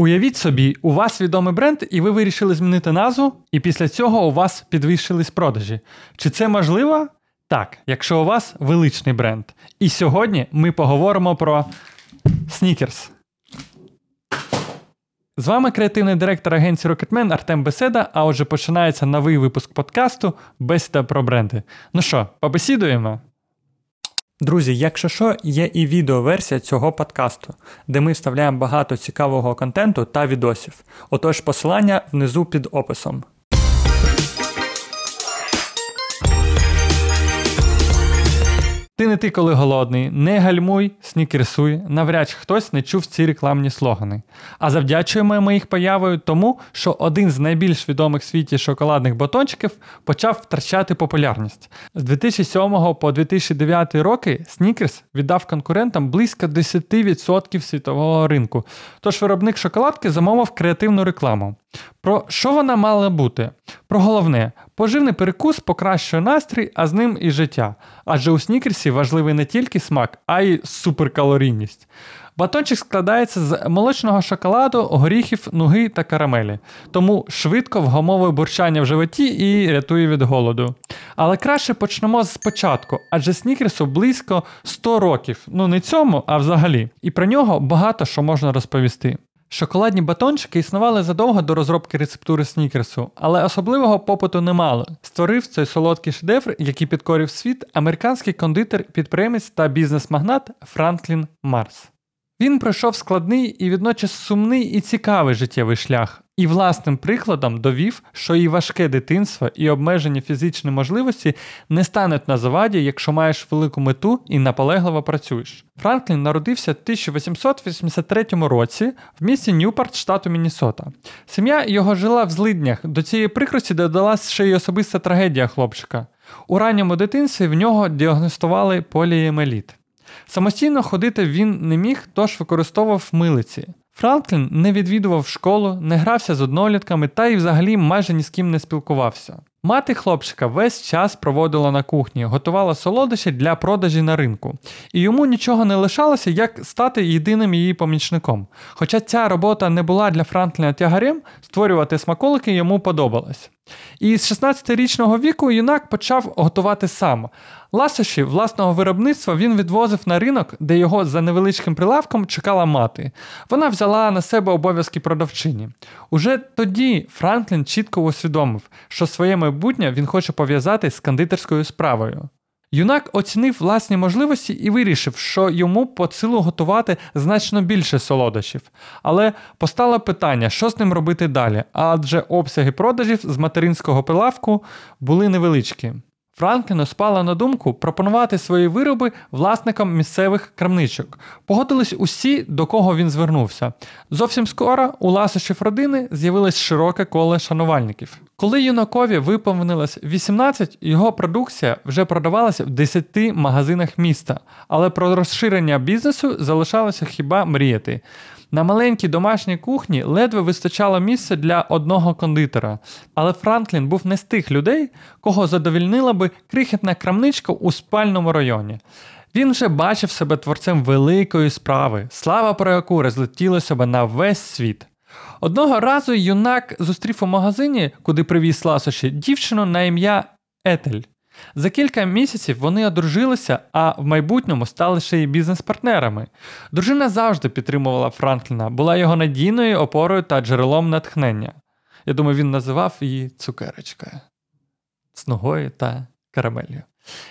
Уявіть собі, у вас відомий бренд, і ви вирішили змінити назву, і після цього у вас підвищились продажі. Чи це можливо? Так, якщо у вас величний бренд. І сьогодні ми поговоримо про снікерс. З вами креативний директор агенції Rocketman Артем Беседа. А отже, починається новий випуск подкасту Бесіда про бренди. Ну що, побесідуємо? Друзі, якщо що, є і відеоверсія цього подкасту, де ми вставляємо багато цікавого контенту та відосів. Отож, посилання внизу під описом. Не ти, коли голодний, не гальмуй, снікерсуй, навряд хтось не чув ці рекламні слогани. А завдячуємо ми їх появою тому, що один з найбільш відомих в світі шоколадних батончиків почав втрачати популярність. З 2007 по 2009 роки Снікерс віддав конкурентам близько 10% світового ринку. Тож виробник шоколадки замовив креативну рекламу. Про що вона мала бути? Про головне, поживний перекус покращує настрій, а з ним і життя. Адже у снікерсі важливий не тільки смак, а й суперкалорійність. Батончик складається з молочного шоколаду, горіхів, нуги та карамелі, тому швидко вгамовує бурчання в животі і рятує від голоду. Але краще почнемо з початку, адже снікерсу близько 100 років. Ну не цьому, а взагалі. І про нього багато що можна розповісти. Шоколадні батончики існували задовго до розробки рецептури снікерсу, але особливого попиту не мало. Створив цей солодкий шедевр, який підкорив світ, американський кондитер, підприємець та бізнес-магнат Франклін Марс. Він пройшов складний і водночас сумний і цікавий життєвий шлях, і власним прикладом довів, що і важке дитинство, і обмежені фізичні можливості не стануть на заваді, якщо маєш велику мету і наполегливо працюєш. Франклін народився в 1883 році в місті Ньюпорт, штату Міннесота. Сім'я його жила в злиднях. До цієї прикрості додалась ще й особиста трагедія хлопчика. У ранньому дитинстві в нього діагностували поліємеліт. Самостійно ходити він не міг, тож використовував милиці. Франклін не відвідував школу, не грався з однолітками та й взагалі майже ні з ким не спілкувався. Мати хлопчика весь час проводила на кухні, готувала солодощі для продажі на ринку, і йому нічого не лишалося, як стати єдиним її помічником. Хоча ця робота не була для Франкліна тягарем, створювати смаколики йому подобалось. І з 16-річного віку юнак почав готувати сам. Ласощі власного виробництва він відвозив на ринок, де його за невеличким прилавком чекала мати. Вона взяла на себе обов'язки продавчині. Уже тоді Франклін чітко усвідомив, що своє майбутнє він хоче пов'язати з кондитерською справою. Юнак оцінив власні можливості і вирішив, що йому по силу готувати значно більше солодощів. Але постало питання, що з ним робити далі, адже обсяги продажів з материнського прилавку були невеличкі. Франкліну спала на думку пропонувати свої вироби власникам місцевих крамничок. Погодились усі, до кого він звернувся. Зовсім скоро у ласощів родини з'явилось широке коле шанувальників. Коли юнакові виповнилось 18, його продукція вже продавалася в 10 магазинах міста, але про розширення бізнесу залишалося хіба мріяти. На маленькій домашній кухні ледве вистачало місця для одного кондитера, але Франклін був не з тих людей, кого задовільнила би крихітна крамничка у спальному районі. Він вже бачив себе творцем великої справи, слава про яку розлетілася би на весь світ. Одного разу юнак зустрів у магазині, куди привіз ласощі, дівчину на ім'я Етель. За кілька місяців вони одружилися, а в майбутньому стали ще й бізнес-партнерами. Дружина завжди підтримувала Франкліна, була його надійною опорою та джерелом натхнення. Я думаю, він називав її цукерочкою з ногою та карамелью.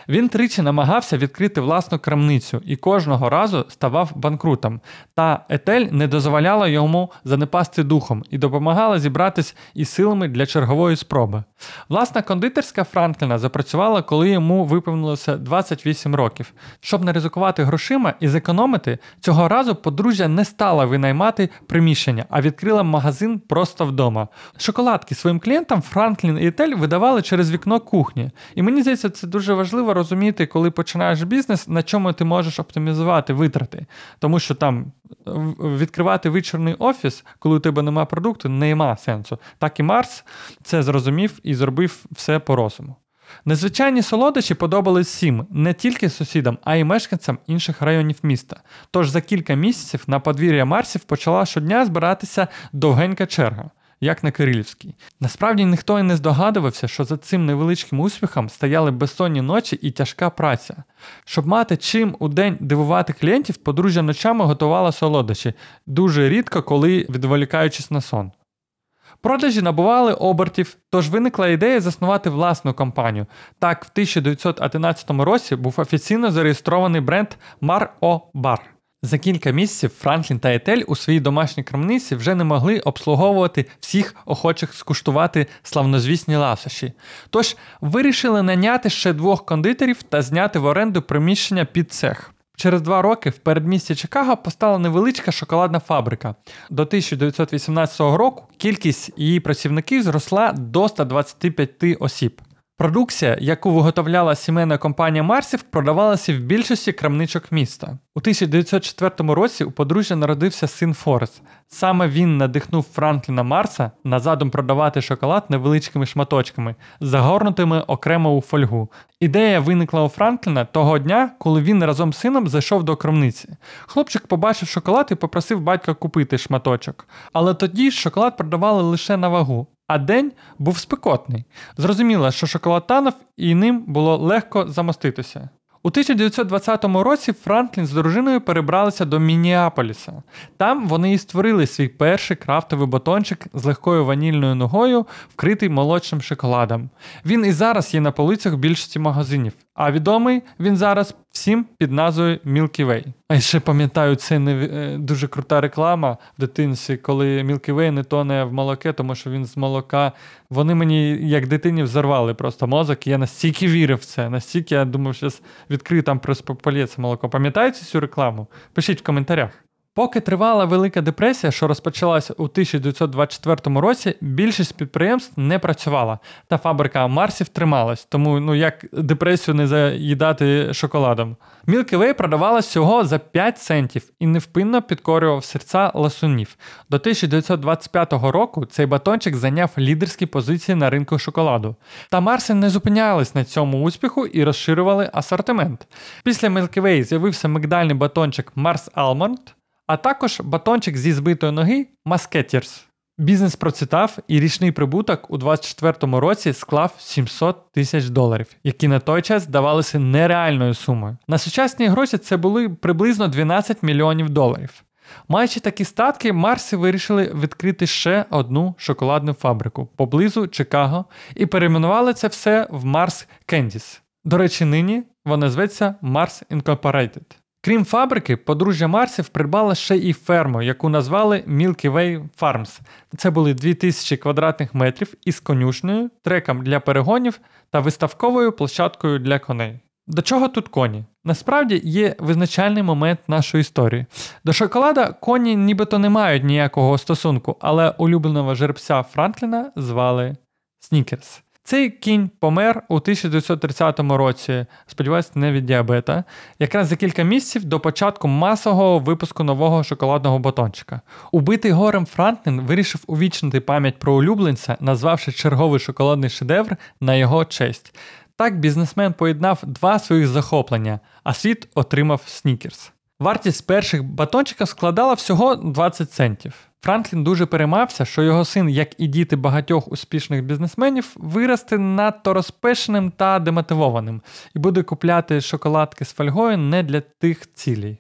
Він тричі намагався відкрити власну крамницю і кожного разу ставав банкрутом. Та Етель не дозволяла йому занепасти духом і допомагала зібратись із силами для чергової спроби. Власна кондитерська Франкліна запрацювала, коли йому виповнилося 28 років. Щоб не ризикувати грошима і зекономити, цього разу подружжя не стала винаймати приміщення, а відкрила магазин просто вдома. Шоколадки своїм клієнтам Франклін і Етель видавали через вікно кухні. І мені здається, це дуже важливо важливо розуміти, коли починаєш бізнес, на чому ти можеш оптимізувати витрати. Тому що там відкривати вечірний офіс, коли у тебе немає продукту, не має сенсу. Так і Марс це зрозумів і зробив все по розуму. Незвичайні солодощі подобались всім, не тільки сусідам, а й мешканцям інших районів міста. Тож за кілька місяців на подвір'я Марсів почала щодня збиратися довгенька черга, як на Кирилівській. Насправді ніхто і не здогадувався, що за цим невеличким успіхом стояли безсонні ночі і тяжка праця. Щоб мати чим у день дивувати клієнтів, подружжя ночами готувала солодощі, дуже рідко, коли відволікаючись на сон. Продажі набували обертів, тож виникла ідея заснувати власну компанію. Так, в 1911 році був офіційно зареєстрований бренд Mar O Bar. За кілька місяців Франклін та Етель у своїй домашній крамниці вже не могли обслуговувати всіх охочих скуштувати славнозвісні ласощі. Тож вирішили наняти ще двох кондитерів та зняти в оренду приміщення під цех. Через два роки в передмісті Чикаго постала невеличка шоколадна фабрика. До 1918 року кількість її працівників зросла до 125 осіб. Продукція, яку виготовляла сімейна компанія Марсів, продавалася в більшості крамничок міста. У 1904 році у подружжя народився син Форест. Саме він надихнув Франкліна Марса на задум продавати шоколад невеличкими шматочками, загорнутими окремо у фольгу. Ідея виникла у Франкліна того дня, коли він разом з сином зайшов до крамниці. Хлопчик побачив шоколад і попросив батька купити шматочок. Але тоді шоколад продавали лише на вагу. А день був спекотний. Зрозуміло, що шоколад танув і ним було легко замоститися. У 1920 році Франклін з дружиною перебралися до Мініаполіса. Там вони і створили свій перший крафтовий батончик з легкою ванільною ногою, вкритий молочним шоколадом. Він і зараз є на полицях більшості магазинів, а відомий він зараз всім під назвою Milky Way. А ще пам'ятаю, це не е, дуже крута реклама в дитинці, коли Milky Way не тоне в молоке, тому що він з молока. Вони мені, як дитині, взорвали просто мозок. І я настільки вірив в це, настільки я думав, що відкрию там просто це молоко. Пам'ятаєте цю рекламу? Пишіть в коментарях. Поки тривала Велика депресія, що розпочалася у 1924 році, більшість підприємств не працювала, та фабрика Марсів трималась, тому ну як депресію не заїдати шоколадом. Milky Way продавалась всього за 5 центів і невпинно підкорював серця ласунів. До 1925 року цей батончик зайняв лідерські позиції на ринку шоколаду. Та Марси не зупинялись на цьому успіху і розширювали асортимент. Після Milky Way з'явився мигдальний батончик Mars Almond, а також батончик зі збитої ноги Маскетірс. Бізнес процвітав і річний прибуток у 2024 році склав 700 тисяч доларів, які на той час здавалися нереальною сумою. На сучасні гроші це були приблизно 12 мільйонів доларів. Маючи такі статки, Марси вирішили відкрити ще одну шоколадну фабрику поблизу Чикаго і перейменували це все в Mars Candies. До речі, нині вона зветься Mars Incorporated. Крім фабрики, подружжя Марсів придбало ще і ферму, яку назвали Milky Way Farms. Це були 2000 квадратних метрів із конюшнею, треком для перегонів та виставковою площадкою для коней. До чого тут коні? Насправді є визначальний момент нашої історії. До шоколада коні нібито не мають ніякого стосунку, але улюбленого жеребця Франкліна звали Снікерс. Цей кінь помер у 1930 році, сподіваюся, не від діабета, якраз за кілька місяців до початку масового випуску нового шоколадного батончика. Убитий горем Франклін вирішив увічнити пам'ять про улюбленця, назвавши черговий шоколадний шедевр на його честь. Так бізнесмен поєднав два своїх захоплення, а світ отримав снікерс. Вартість перших батончиків складала всього 20 центів. Франклін дуже переймався, що його син, як і діти багатьох успішних бізнесменів, виросте надто розпешеним та демотивованим і буде купляти шоколадки з фольгою не для тих цілей.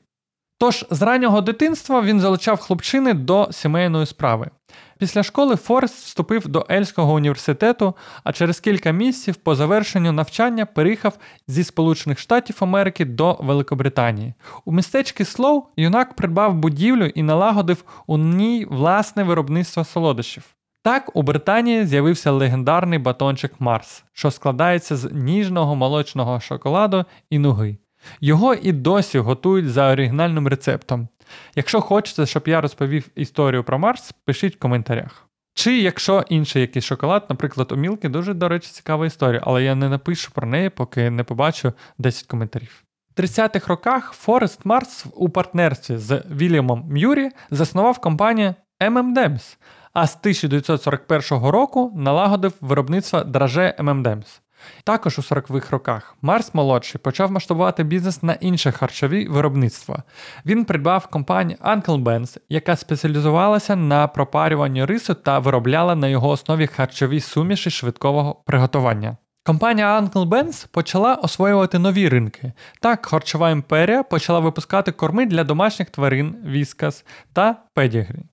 Тож з раннього дитинства він залучав хлопчини до сімейної справи. Після школи Форест вступив до Ельського університету, а через кілька місяців по завершенню навчання переїхав зі Сполучених Штатів Америки до Великобританії. У містечці Слоу юнак придбав будівлю і налагодив у ній власне виробництво солодощів. Так у Британії з'явився легендарний батончик Марс, що складається з ніжного молочного шоколаду і нуги. Його і досі готують за оригінальним рецептом. Якщо хочете, щоб я розповів історію про Марс, пишіть в коментарях. Чи якщо інший якийсь шоколад, наприклад, у Мілки, дуже, до речі, цікава історія, але я не напишу про неї, поки не побачу 10 коментарів. В 30-х роках Форест Марс у партнерстві з Вільямом М'юрі заснував компанію M&M's, а з 1941 року налагодив виробництво драже M&M's. Також у 40-х роках Марс молодший почав масштабувати бізнес на інше харчові виробництва. Він придбав компанію Uncle Ben's, яка спеціалізувалася на пропарюванні рису та виробляла на його основі харчові суміші швидкого приготування. Компанія Uncle Ben's почала освоювати нові ринки. Так, харчова імперія почала випускати корми для домашніх тварин, віскас та педігрі.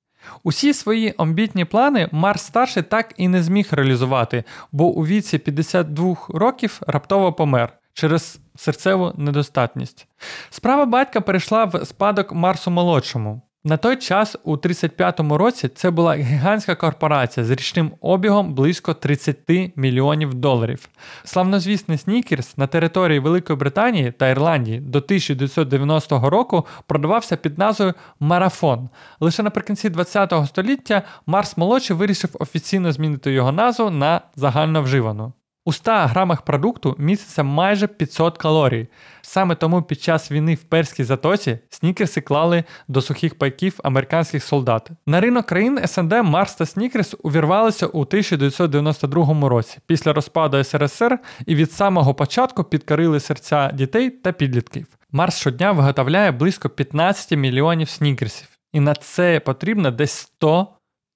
Усі свої амбітні плани Марс старший так і не зміг реалізувати, бо у віці 52 років раптово помер через серцеву недостатність. Справа батька перейшла в спадок Марсу молодшому. На той час, у 35-му році, це була гігантська корпорація з річним обігом близько 30 мільйонів доларів. Славнозвісний Снікерс на території Великої Британії та Ірландії до 1990 року продавався під назвою Марафон. Лише наприкінці 20-го століття Марс молодший вирішив офіційно змінити його назву на загальновживану. У 100 грамах продукту міститься майже 500 калорій. Саме тому під час війни в Перській затоці снікерси клали до сухих пайків американських солдат. На ринок країн СНД Марс та Снікерс увірвалися у 1992 році після розпаду СРСР і від самого початку підкорили серця дітей та підлітків. Марс щодня виготовляє близько 15 мільйонів снікерсів, і на це потрібно десь 100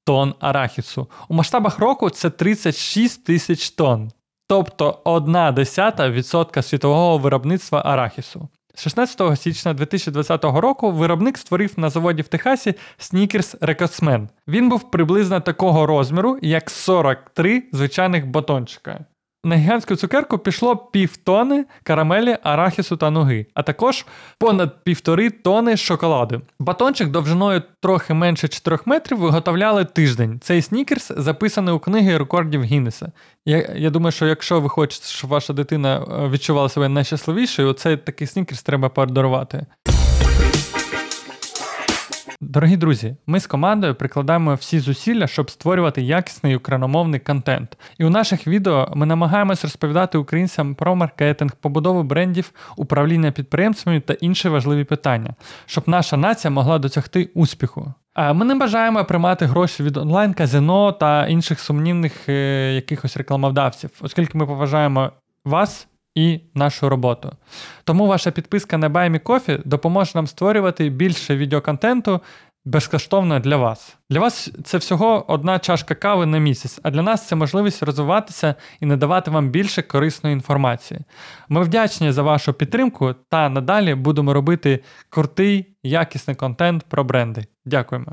тонн арахісу. У масштабах року це 36 тисяч тонн тобто 1 десята відсотка світового виробництва арахісу. 16 січня 2020 року виробник створив на заводі в Техасі снікерс Рекосмен. Він був приблизно такого розміру, як 43 звичайних батончика. На гігантську цукерку пішло півтони карамелі, арахісу та нуги, а також понад півтори тони шоколаду. Батончик довжиною трохи менше 4 метрів виготовляли тиждень. Цей снікерс записаний у книги рекордів Гіннеса. Я я думаю, що якщо ви хочете, щоб ваша дитина е, відчувала себе найщасливішою, оцей такий снікерс треба подарувати. Дорогі друзі, ми з командою прикладаємо всі зусилля, щоб створювати якісний україномовний контент. І у наших відео ми намагаємось розповідати українцям про маркетинг, побудову брендів, управління підприємствами та інші важливі питання, щоб наша нація могла досягти успіху. Ми не бажаємо приймати гроші від онлайн-казино та інших сумнівних е, якихось рекламодавців, оскільки ми поважаємо вас і нашу роботу. Тому ваша підписка на BuyMeCoffee допоможе нам створювати більше відеоконтенту безкоштовно для вас. Для вас це всього одна чашка кави на місяць, а для нас це можливість розвиватися і надавати вам більше корисної інформації. Ми вдячні за вашу підтримку та надалі будемо робити крутий, якісний контент про бренди. Дякуємо.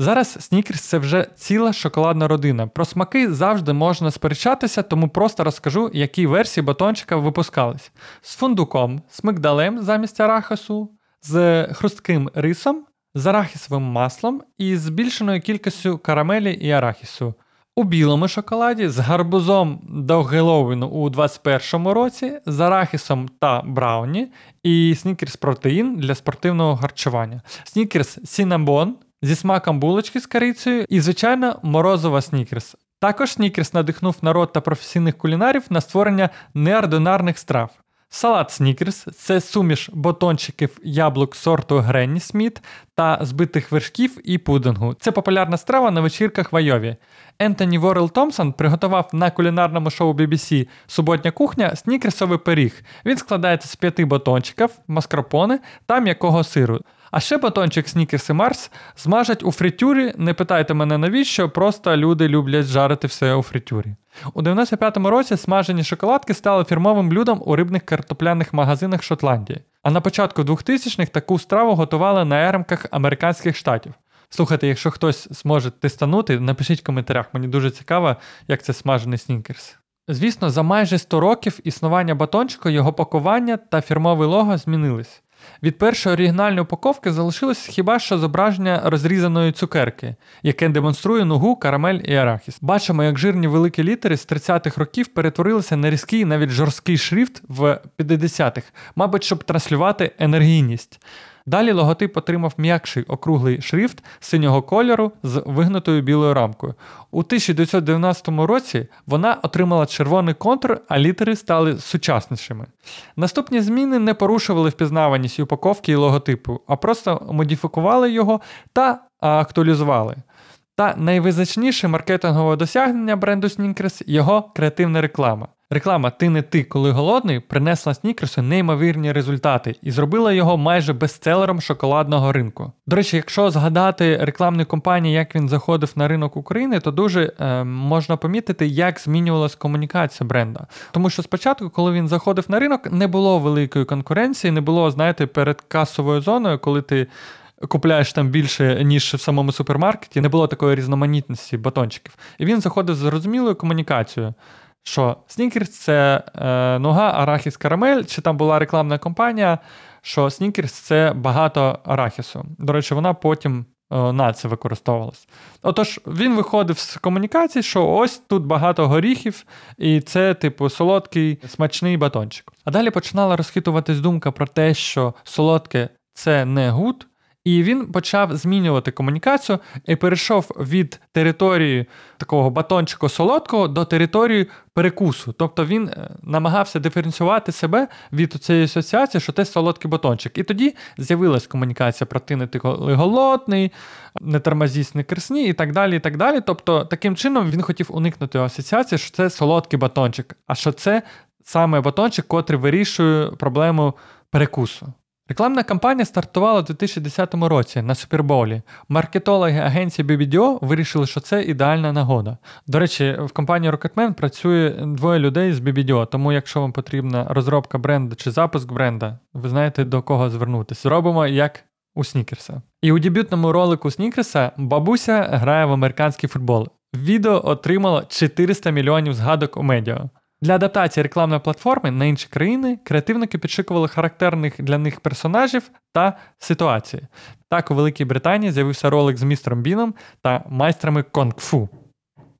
Зараз снікерс це вже ціла шоколадна родина. Про смаки завжди можна сперечатися, тому просто розкажу, які версії батончика випускались: з фундуком, з мигдалем замість арахису, з хрустким рисом, з арахісовим маслом і збільшеною кількістю карамелі і арахісу. У білому шоколаді з гарбузом до Геловіну у 2021 році, з арахісом та брауні і снікерс протеїн для спортивного харчування. Снікерс Сінабон зі смаком булочки з корицею і, звичайно, морозова снікерс. Також снікерс надихнув народ та професійних кулінарів на створення неординарних страв. Салат Снікерс це суміш батончиків яблук сорту Гренні Сміт та збитих вершків і пудингу. Це популярна страва на вечірках в Айові. Ентоні Ворел Томпсон приготував на кулінарному шоу BBC Суботня кухня снікерсовий пиріг. Він складається з п'яти батончиків, маскарпоне та м'якого сиру. А ще батончик Снікерс і Марс змажать у фритюрі. Не питайте мене навіщо, просто люди люблять жарити все у фритюрі. У 95-му році смажені шоколадки стали фірмовим блюдом у рибних картопляних магазинах Шотландії. А на початку 2000-х таку страву готували на яремках американських штатів. Слухайте, якщо хтось зможе тестанути, напишіть в коментарях, мені дуже цікаво, як це смажений снікерс. Звісно, за майже 100 років існування батончика, його пакування та фірмовий лого змінились. Від першої оригінальної упаковки залишилось хіба що зображення розрізаної цукерки, яке демонструє ногу, карамель і арахіс. Бачимо, як жирні великі літери з 30-х років перетворилися на різкий, навіть жорсткий шрифт в 50-х, мабуть, щоб транслювати енергійність. Далі логотип отримав м'якший округлий шрифт синього кольору з вигнутою білою рамкою. У 1990 році вона отримала червоний контур, а літери стали сучаснішими. Наступні зміни не порушували впізнаваність упаковки і логотипу, а просто модифікували його та актуалізували. Та найвизначніше маркетингове досягнення бренду Snickers – його креативна реклама. Реклама Ти не ти, коли голодний принесла Снікерсу неймовірні результати і зробила його майже бестселером шоколадного ринку. До речі, якщо згадати рекламні компанії, як він заходив на ринок України, то дуже е, можна помітити, як змінювалася комунікація бренда. Тому що спочатку, коли він заходив на ринок, не було великої конкуренції, не було, знаєте, перед касовою зоною, коли ти. Купляєш там більше, ніж в самому супермаркеті, не було такої різноманітності батончиків. І він заходив з зрозумілою комунікацією що Снікерс це е, нога, арахіс карамель, чи там була рекламна кампанія, що Снікерс це багато арахісу. До речі, вона потім е, на це використовувалась. Отож, він виходив з комунікації, що ось тут багато горіхів, і це, типу, солодкий смачний батончик. А далі починала розхитуватись думка про те, що солодке це не good. І він почав змінювати комунікацію і перейшов від території такого батончику солодкого до території перекусу. Тобто він е, намагався диференціювати себе від цієї асоціації, що це солодкий батончик. І тоді з'явилась комунікація про ти не ти голодний, не тормози, сникерсни і так далі. і так далі. Тобто, таким чином він хотів уникнути асоціації, що це солодкий батончик, а що це саме батончик, котрий вирішує проблему перекусу. Рекламна кампанія стартувала у 2010 році на Суперболі. Маркетологи агенції BBDO вирішили, що це ідеальна нагода. До речі, в компанії Rocketman працює двоє людей з BBDO, тому якщо вам потрібна розробка бренду чи запуск бренда, ви знаєте до кого звернутися. Зробимо як у Снікерса. І у дебютному ролику Снікерса бабуся грає в американський футбол. Відео отримало 400 мільйонів згадок у медіа. Для адаптації рекламної платформи на інші країни креативники підшикували характерних для них персонажів та ситуації. Так у Великій Британії з'явився ролик з містером Біном та майстрами конг-фу.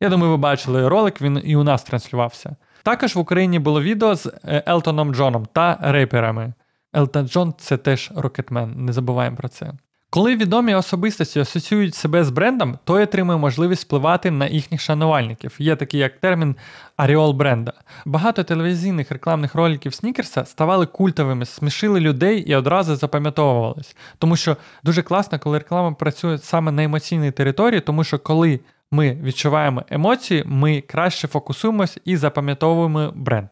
Я думаю, ви бачили ролик, він і у нас транслювався. Також в Україні було відео з е, Елтоном Джоном та реперами. Елтон Джон це теж рокетмен, не забуваємо про це. Коли відомі особистості асоціюють себе з брендом, той отримує можливість впливати на їхніх шанувальників. Є такий як термін аріол бренда. Багато телевізійних рекламних роликів Снікерса ставали культовими, смішили людей і одразу запам'ятовувались. Тому що дуже класно, коли реклама працює саме на емоційній території, тому що коли ми відчуваємо емоції, ми краще фокусуємось і запам'ятовуємо бренд.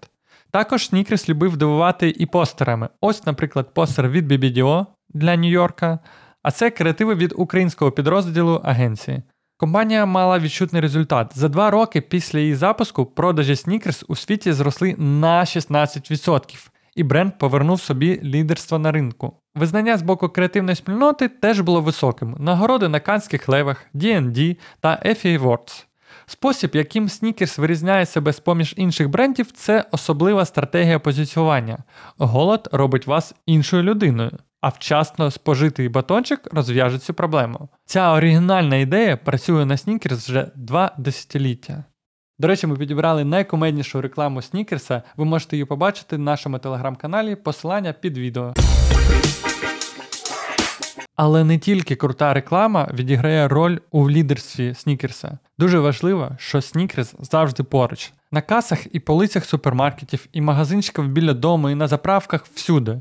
Також Снікерс любив дивувати і постерами. Ось, наприклад, постер від BBDO для Нью-Йорка. А це креативи від українського підрозділу агенції. Компанія мала відчутний результат. За два роки після її запуску продажі Snickers у світі зросли на 16%, і бренд повернув собі лідерство на ринку. Визнання з боку креативної спільноти теж було високим. Нагороди на канських левах, D&D та Effie Awards. Спосіб, яким Snickers вирізняє себе з поміж інших брендів, це особлива стратегія позиціювання. Голод робить вас іншою людиною а вчасно спожитий батончик розв'яже цю проблему. Ця оригінальна ідея працює на Снікерс вже два десятиліття. До речі, ми підібрали найкомеднішу рекламу Снікерса. Ви можете її побачити в нашому телеграм-каналі, посилання під відео. Але не тільки крута реклама відіграє роль у лідерстві Снікерса. Дуже важливо, що Снікерс завжди поруч. На касах і полицях супермаркетів, і магазинчиків біля дому, і на заправках всюди.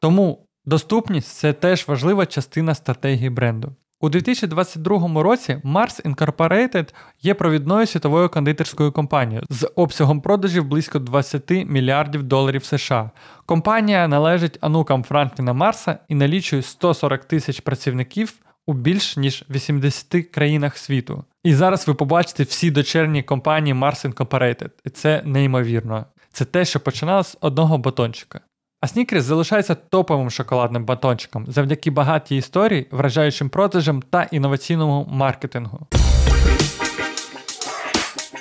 Тому Доступність це теж важлива частина стратегії бренду. У 2022 році Mars Incorporated є провідною світовою кондитерською компанією з обсягом продажів близько 20 мільярдів доларів США. Компанія належить анукам Франкліна Марса і налічує 140 тисяч працівників у більш ніж 80 країнах світу. І зараз ви побачите всі дочерні компанії Mars Incorporated. І це неймовірно. Це те, що починалося з одного батончика. А Снікерс залишається топовим шоколадним батончиком завдяки багатій історії, вражаючим продажам та інноваційному маркетингу.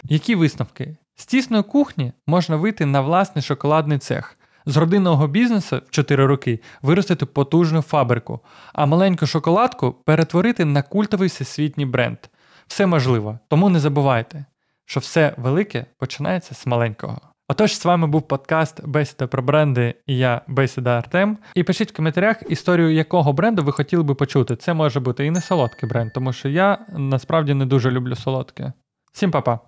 Які висновки? З тісної кухні можна вийти на власний шоколадний цех, з родинного бізнесу в 4 роки виростити потужну фабрику, а маленьку шоколадку перетворити на культовий всесвітній бренд. Все можливо, тому не забувайте, що все велике починається з маленького. Отож, з вами був подкаст Бесіда про бренди і я Бесіда Артем. І пишіть в коментарях історію якого бренду ви хотіли би почути. Це може бути і не солодкий бренд, тому що я насправді не дуже люблю солодке. Всім па-па!